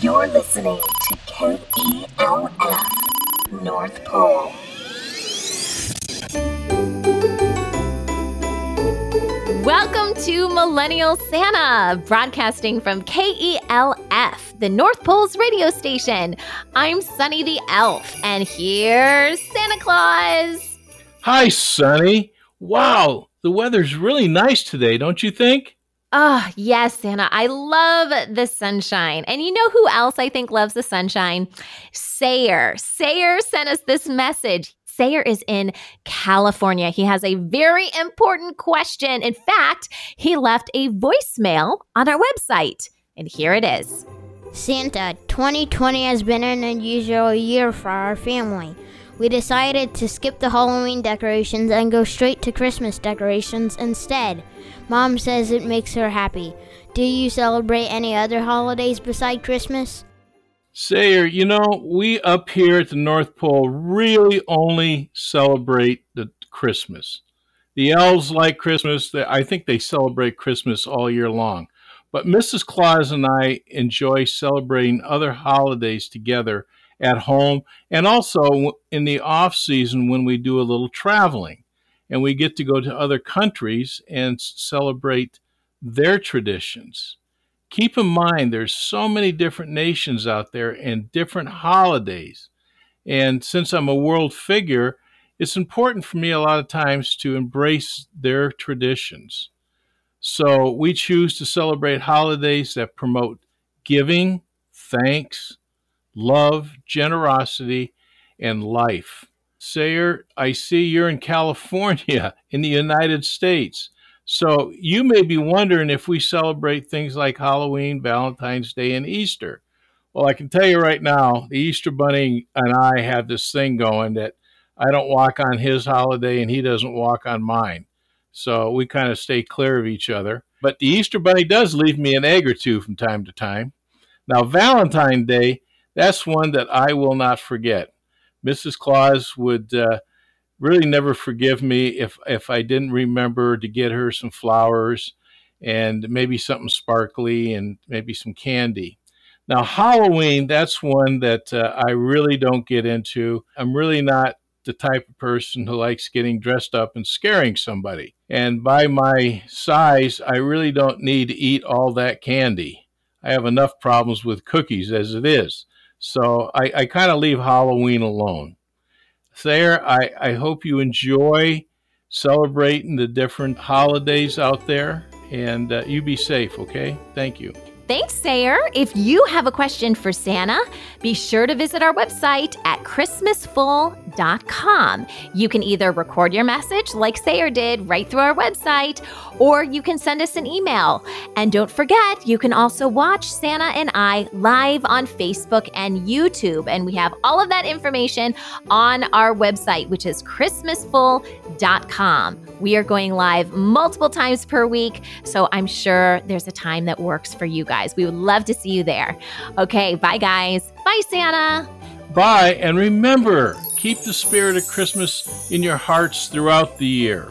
You're listening to KELF North Pole. Welcome to Millennial Santa, broadcasting from KELF, the North Pole's radio station. I'm Sunny the Elf, and here's Santa Claus. Hi, Sunny. Wow, the weather's really nice today, don't you think? Oh, yes, Santa. I love the sunshine. And you know who else I think loves the sunshine? Sayer. Sayer sent us this message. Sayer is in California. He has a very important question. In fact, he left a voicemail on our website. And here it is Santa, 2020 has been an unusual year for our family. We decided to skip the Halloween decorations and go straight to Christmas decorations instead. Mom says it makes her happy. Do you celebrate any other holidays beside Christmas? Sayer, you know, we up here at the North Pole really only celebrate the Christmas. The elves like Christmas. I think they celebrate Christmas all year long. But Mrs. Claus and I enjoy celebrating other holidays together at home and also in the off season when we do a little traveling and we get to go to other countries and celebrate their traditions. Keep in mind there's so many different nations out there and different holidays. And since I'm a world figure, it's important for me a lot of times to embrace their traditions. So we choose to celebrate holidays that promote giving, thanks, love, generosity, and life. Sayer, I see you're in California in the United States. So you may be wondering if we celebrate things like Halloween, Valentine's Day, and Easter. Well, I can tell you right now, the Easter Bunny and I have this thing going that I don't walk on his holiday and he doesn't walk on mine. So we kind of stay clear of each other. But the Easter Bunny does leave me an egg or two from time to time. Now, Valentine's Day, that's one that I will not forget. Mrs. Claus would uh, really never forgive me if if I didn't remember to get her some flowers and maybe something sparkly and maybe some candy. Now, Halloween, that's one that uh, I really don't get into. I'm really not the type of person who likes getting dressed up and scaring somebody. And by my size, I really don't need to eat all that candy. I have enough problems with cookies as it is. So I, I kind of leave Halloween alone. Thayer, I, I hope you enjoy celebrating the different holidays out there and uh, you be safe, okay? Thank you. Thanks, Sayer. If you have a question for Santa, be sure to visit our website at christmasfull.com. You can either record your message like Sayer did right through our website, or you can send us an email. And don't forget, you can also watch Santa and I live on Facebook and YouTube. And we have all of that information on our website, which is christmasfull.com. We are going live multiple times per week, so I'm sure there's a time that works for you guys. We would love to see you there. Okay, bye, guys. Bye, Santa. Bye, and remember Keep the spirit of Christmas in your hearts throughout the year.